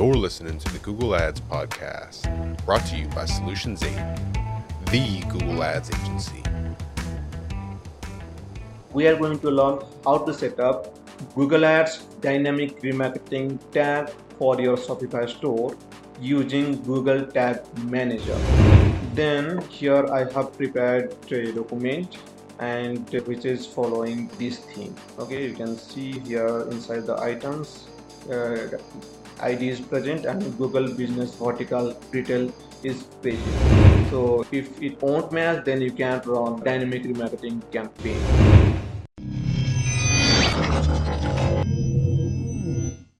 You're listening to the Google Ads Podcast, brought to you by Solutions 8, the Google Ads agency. We are going to learn how to set up Google Ads dynamic remarketing tag for your Shopify store using Google Tag Manager. Then here I have prepared a document and which is following this theme. Okay, you can see here inside the items uh, ID is present and Google Business Vertical Retail is present. So if it won't match, then you can run dynamic remarketing campaign.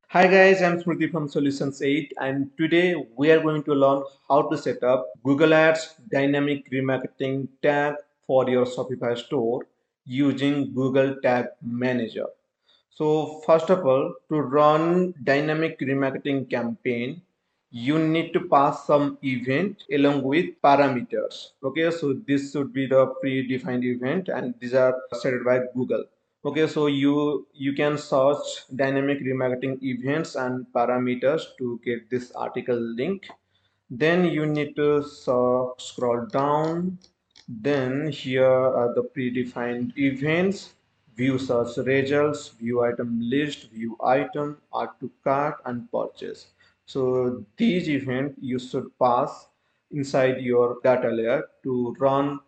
Hi guys, I'm Smruti from Solutions 8 and today we are going to learn how to set up Google Ads dynamic remarketing tag for your Shopify store using Google Tag Manager. So first of all, to run dynamic remarketing campaign, you need to pass some event along with parameters. Okay, so this should be the predefined event and these are set by Google. Okay, so you you can search dynamic remarketing events and parameters to get this article link. Then you need to scroll down. Then here are the predefined events view search results, view item list, view item, add to cart and purchase. So these events you should pass inside your data layer to run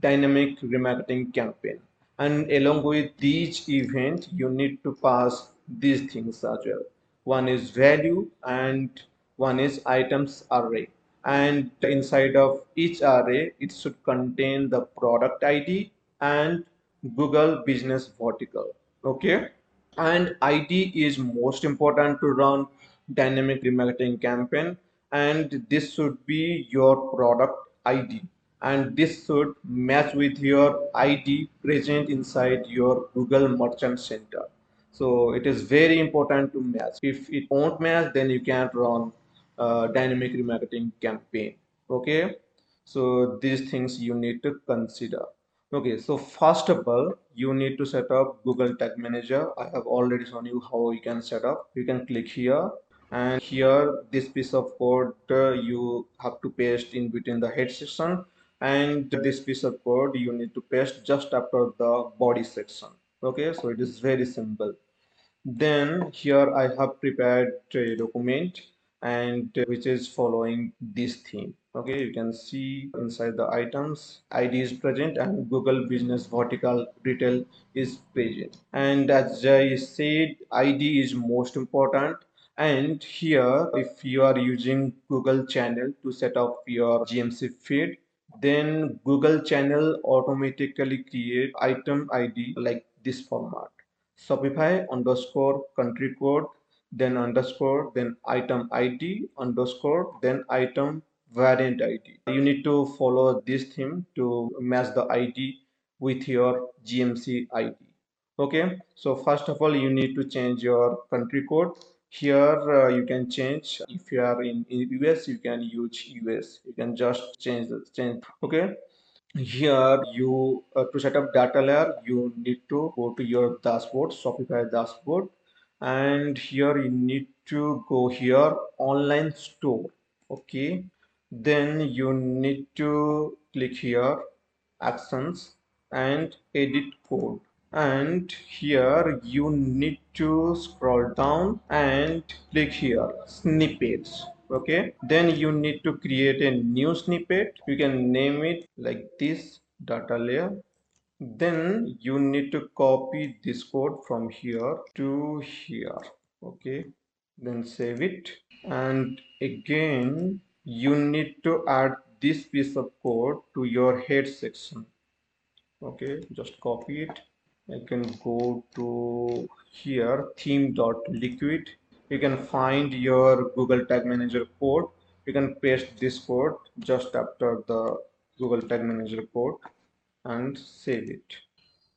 dynamic remarketing campaign. And along with these event you need to pass these things as well. One is value and one is items array. And inside of each array, it should contain the product ID and Google Business Vertical. Okay, and ID is most important to run dynamic remarketing campaign, and this should be your product ID, and this should match with your ID present inside your Google Merchant Center. So it is very important to match. If it won't match, then you can't run uh, dynamic remarketing campaign. Okay, so these things you need to consider okay so first of all you need to set up google tag manager. I have already shown you how you can set up. You can click here and here this piece of code uh, you have to paste in between the head section and this piece of code you need to paste just after the body section. Okay so it is very simple. Then here i have prepared a document and which is following this theme. Okay you can see inside the items id is present and google business vertical retail is present. And as i said id is most important. And here if you are using google channel to set up your gmc feed then google channel automatically create item id like this format. Shopify underscore country code then underscore then item id underscore then item variant id you need to follow this theme to match the id with your gmc id okay? So first of all you need to change your country code. Here uh, you can change. If you are in, in us you can use us you can just change the change. Okay? Here you uh, to set up data layer you need to go to your dashboard shopify dashboard and here you need to go here online store okay? Then you need to click here actions and edit code. And here you need to scroll down and click here snippets okay? Then you need to create a new snippet. You can name it like this data layer then you need to copy this code from here to here. Okay. Then save it. And again you need to add this piece of code to your head section. Okay. Just copy it. I can go to here theme dot liquid. You can find your google tag manager code. You can paste this code just after the google tag manager code and save it.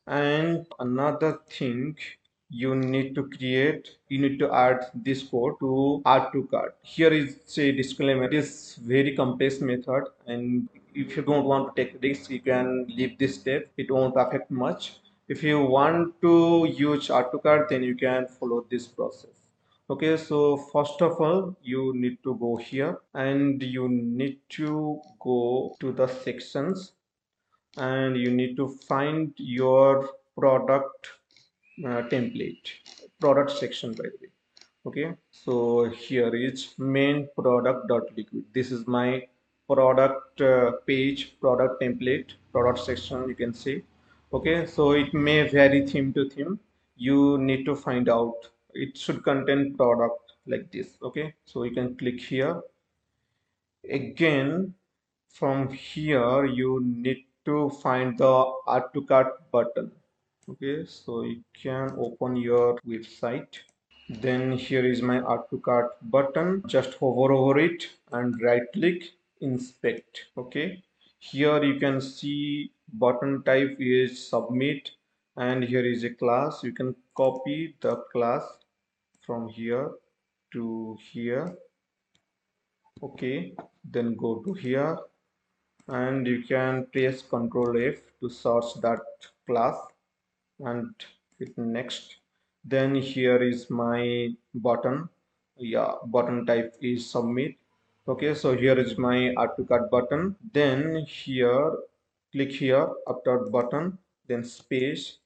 And another thing you need to create you need to add this code to add to cart here is a disclaimer. It is very complex method and if you don't want to take risks you can leave this step. It won't affect much. If you want to use add to cart then you can follow this process. Okay so first of all you need to go here and you need to go to the sections and you need to find your product uh, template product section by the way. Okay? So here is main product dot liquid this is my product uh, page product template product section you can see. Okay? So it may vary theme to theme. You need to find out. It should contain product like this. Okay? So you can click here. Again from here you need to find the add to cart button. Okay so you can open your website. Then here is my add to cart button. Just hover over it and right click inspect. Okay here you can see button type is submit and here is a class. You can copy the class from here to here. Okay then go to here and you can press ctrl f to search that class. And hit next then here is my button. Yeah button type is submit. Okay so here is my add to button. Then here click here after button then space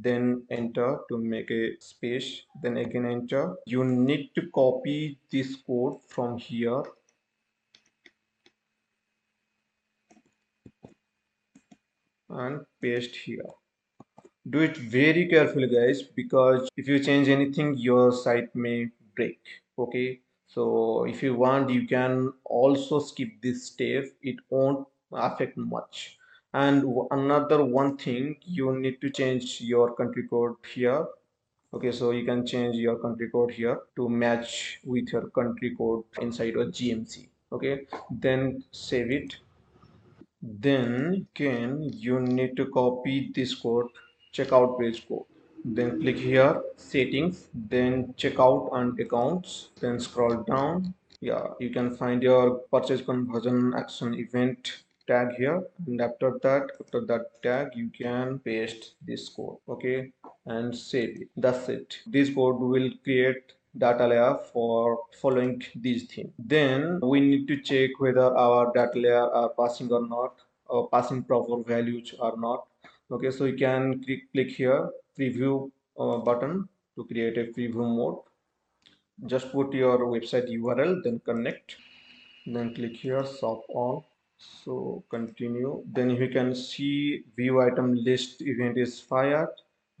then enter to make a space then again enter. You need to copy this code from here and paste here. Do it very carefully guys because if you change anything your site may break okay? So if you want you can also skip this step. It won't affect much. And another one thing you need to change your country code here okay? So you can change your country code here to match with your country code inside your gmc okay? Then save it then again you need to copy this code checkout page code. Then click here settings then checkout and accounts then scroll down. Yeah you can find your purchase conversion action event tag here. And after that after that tag you can paste this code okay? And save it. That's it. This code will create data layer for following these things. Then we need to check whether our data layer are passing or not or passing proper values or not. Okay so you can click, here preview uh, button to create a preview mode. Just put your website url then connect then click here shop all. So continue. Then you can see view item list event is fired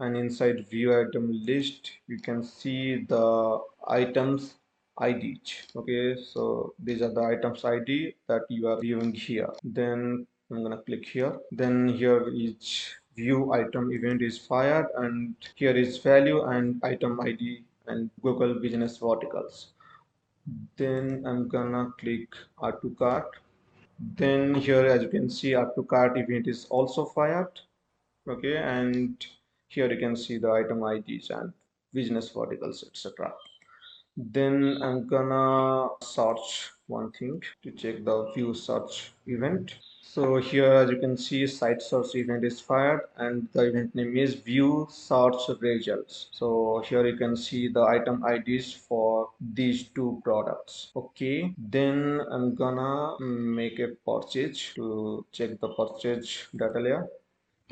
and inside view item list you can see the items id okay so these are the items id that you are viewing here. Then I'm gonna click here. Then here each view item event is fired and here is value and item ID and Google business verticals. Then I'm gonna click add to cart. Then here as you can see add to cart event is also fired. Okay and here you can see the item IDs and business verticals etc then I'm gonna search one thing to check the view search event. So here as you can see site search event is fired and the event name is view search results. So here you can see the item IDs for these two products. Okay then I'm gonna make a purchase to check the purchase data layer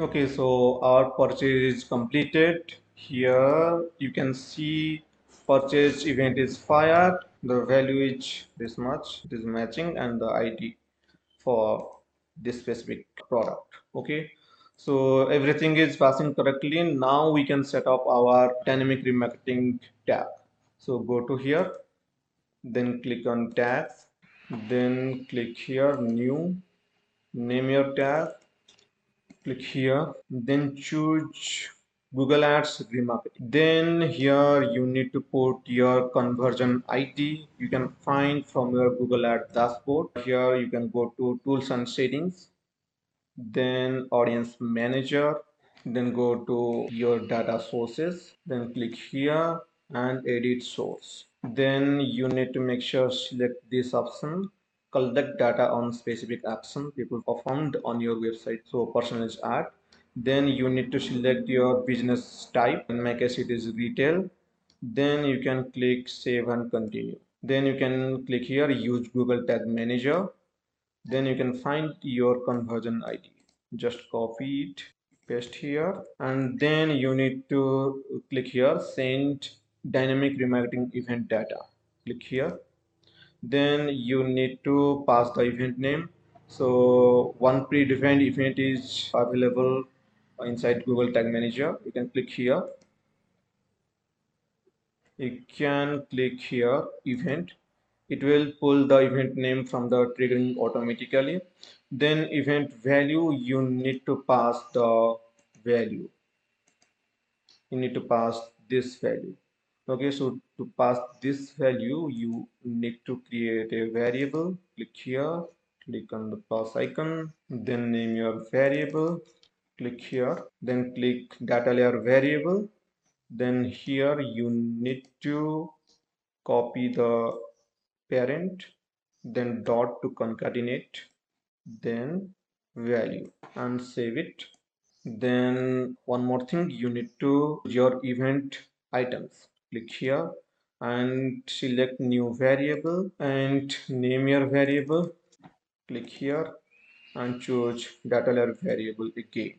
okay so our purchase is completed. Here you can see purchase event is fired. The value is this much. It is matching and the id for this specific product. Okay so everything is passing correctly. Now we can set up our dynamic remarketing tab. So go to here then click on tags then click here new name your tag click here then choose Google Ads remarketing. Then here you need to put your conversion ID you can find from your Google Ads dashboard. Here you can go to tools and settings, then audience manager, then go to your data sources, then click here and edit source. Then you need to make sure select this option collect data on specific action people performed on your website so personalized ad then you need to select your business type. In my case it is retail. Then you can click save and continue. Then you can click here use google tag manager. Then you can find your conversion id just copy it paste here. And then you need to click here send dynamic remarketing event data. Click here then you need to pass the event name. So one predefined event is available inside google tag manager. You can click here. You can click here event. It will pull the event name from the triggering automatically. Then event value you need to pass the value. You need to pass this value okay so to pass this value you need to create a variable. Click here click on the plus icon then name your variable. Click here then click data layer variable. Then here you need to copy the parent then dot to concatenate then value and save it. Then one more thing you need to your event items click here and select new variable and name your variable. Click here and choose data layer variable again.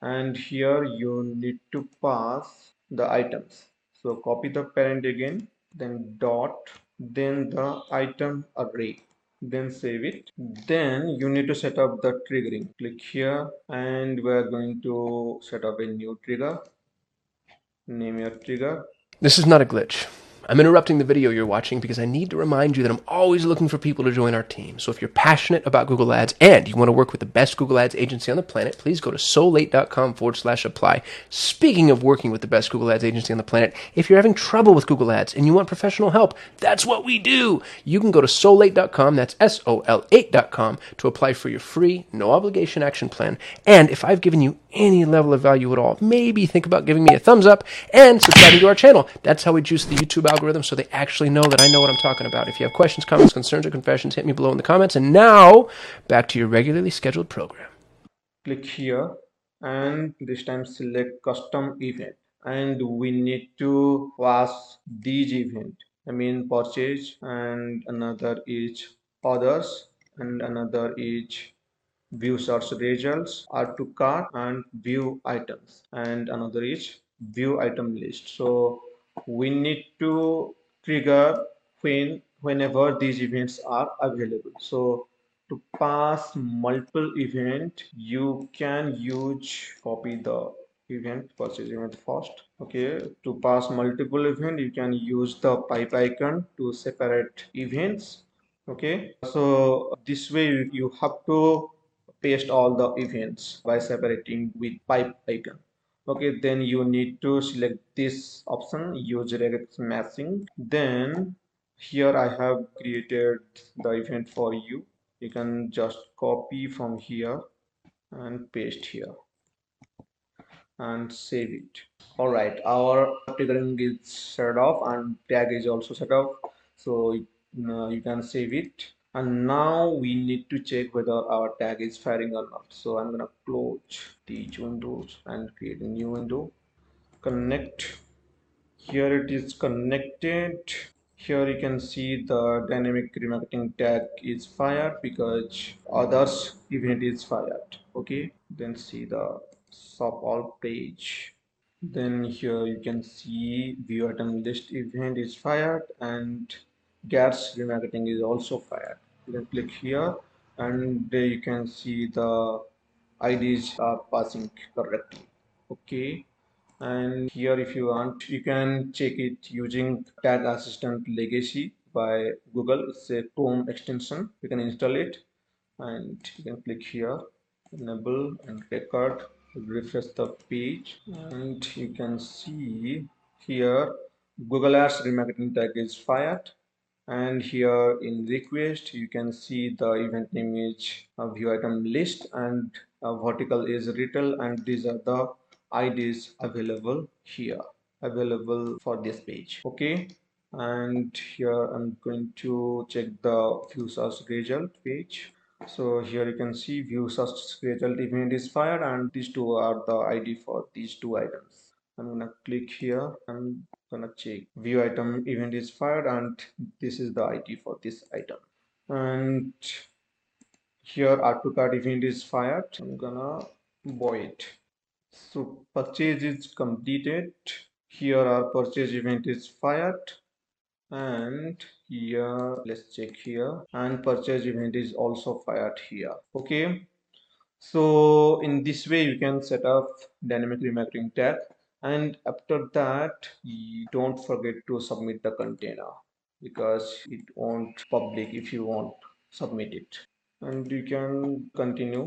And here you need to pass the items. So copy the parent again then dot then the item array then save it. Then you need to set up the triggering. Click here and we're going to set up a new trigger. Name your trigger this is not a glitch. I'm interrupting the video you're watching because I need to remind you that I'm always looking for people to join our team. So if you're passionate about Google Ads and you want to work with the best Google Ads agency on the planet, please go to sol8.com forward slash apply. Speaking of working with the best Google Ads agency on the planet, if you're having trouble with Google Ads and you want professional help, that's what we do. You can go to sol8.com, that's S-O-L 8.com, to apply for your free, no obligation action plan. And if I've given you any level of value at all, maybe think about giving me a thumbs up and subscribing to our channel. That's how we juice the YouTube algorithm so they actually know that I know what I'm talking about. If you have questions, comments, concerns, or confessions, hit me below in the comments. And now, back to your regularly scheduled program. Click here and this time select custom event and we need to pass these event I mean purchase and another is others and another is view search results add to cart and view items and another is view item list. So we need to trigger when whenever these events are available. So to pass multiple event you can use copy the event purchase event first okay? To pass multiple event you can use the pipe icon to separate events okay? So this way you have to paste all the events by separating with pipe icon. Okay then you need to select this option use regex matching. Then here i have created the event for you. You can just copy from here and paste here and save it. All right our triggering is set off and tag is also set off. So uh, you can save it and now we need to check whether our tag is firing or not. So i'm gonna close these windows and create a new window. Connect. Here it is connected. Here you can see the dynamic remarketing tag is fired because others event is fired. Okay then see the shop all page. Then here you can see view item list event is fired and gas remarketing is also fired you can click here and there you can see the IDs are passing correctly. Okay. And here if you want you can check it using tag assistant legacy by google. It's a chrome extension. You can install it. And you can click here enable and record refresh the page. And you can see here google ads remarketing tag is fired and here in request you can see the event image view item list and vertical is retail and these are the IDs available here available for this page. Okay? And here I'm going to check the view search result page. So here you can see view search result event is fired and these two are the ID for these two items. I'm gonna click here and gonna check view item event is fired and this is the id for this item. And here add to cart event is fired. I'm gonna void. So purchase is completed. Here our purchase event is fired. And here let's check here. And purchase event is also fired here. Okay. So in this way you can set up dynamic remarketing tag and after that you don't forget to submit the container because it won't public if you won't submit it and you can continue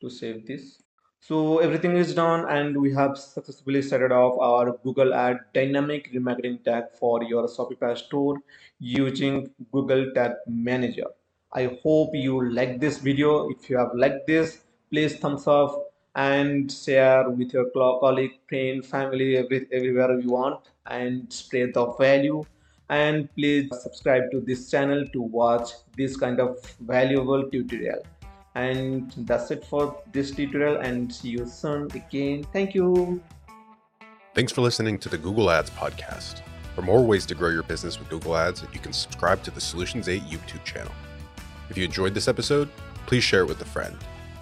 to save this so everything is done and we have successfully it off our Google Ad dynamic remarketing tag for your Shopify store using Google Tag Manager. I hope you like this video. If you have liked this, please thumbs up and share with your colleague, friend, family, every, everywhere you want and spread the value. And please subscribe to this channel to watch this kind of valuable tutorial. And that's it for this tutorial and see you soon again. Thank you. Thanks for listening to the google ads podcast. For more ways to grow your business with google ads you can subscribe to the solutions 8 youtube channel. If you enjoyed this episode please share it with a friend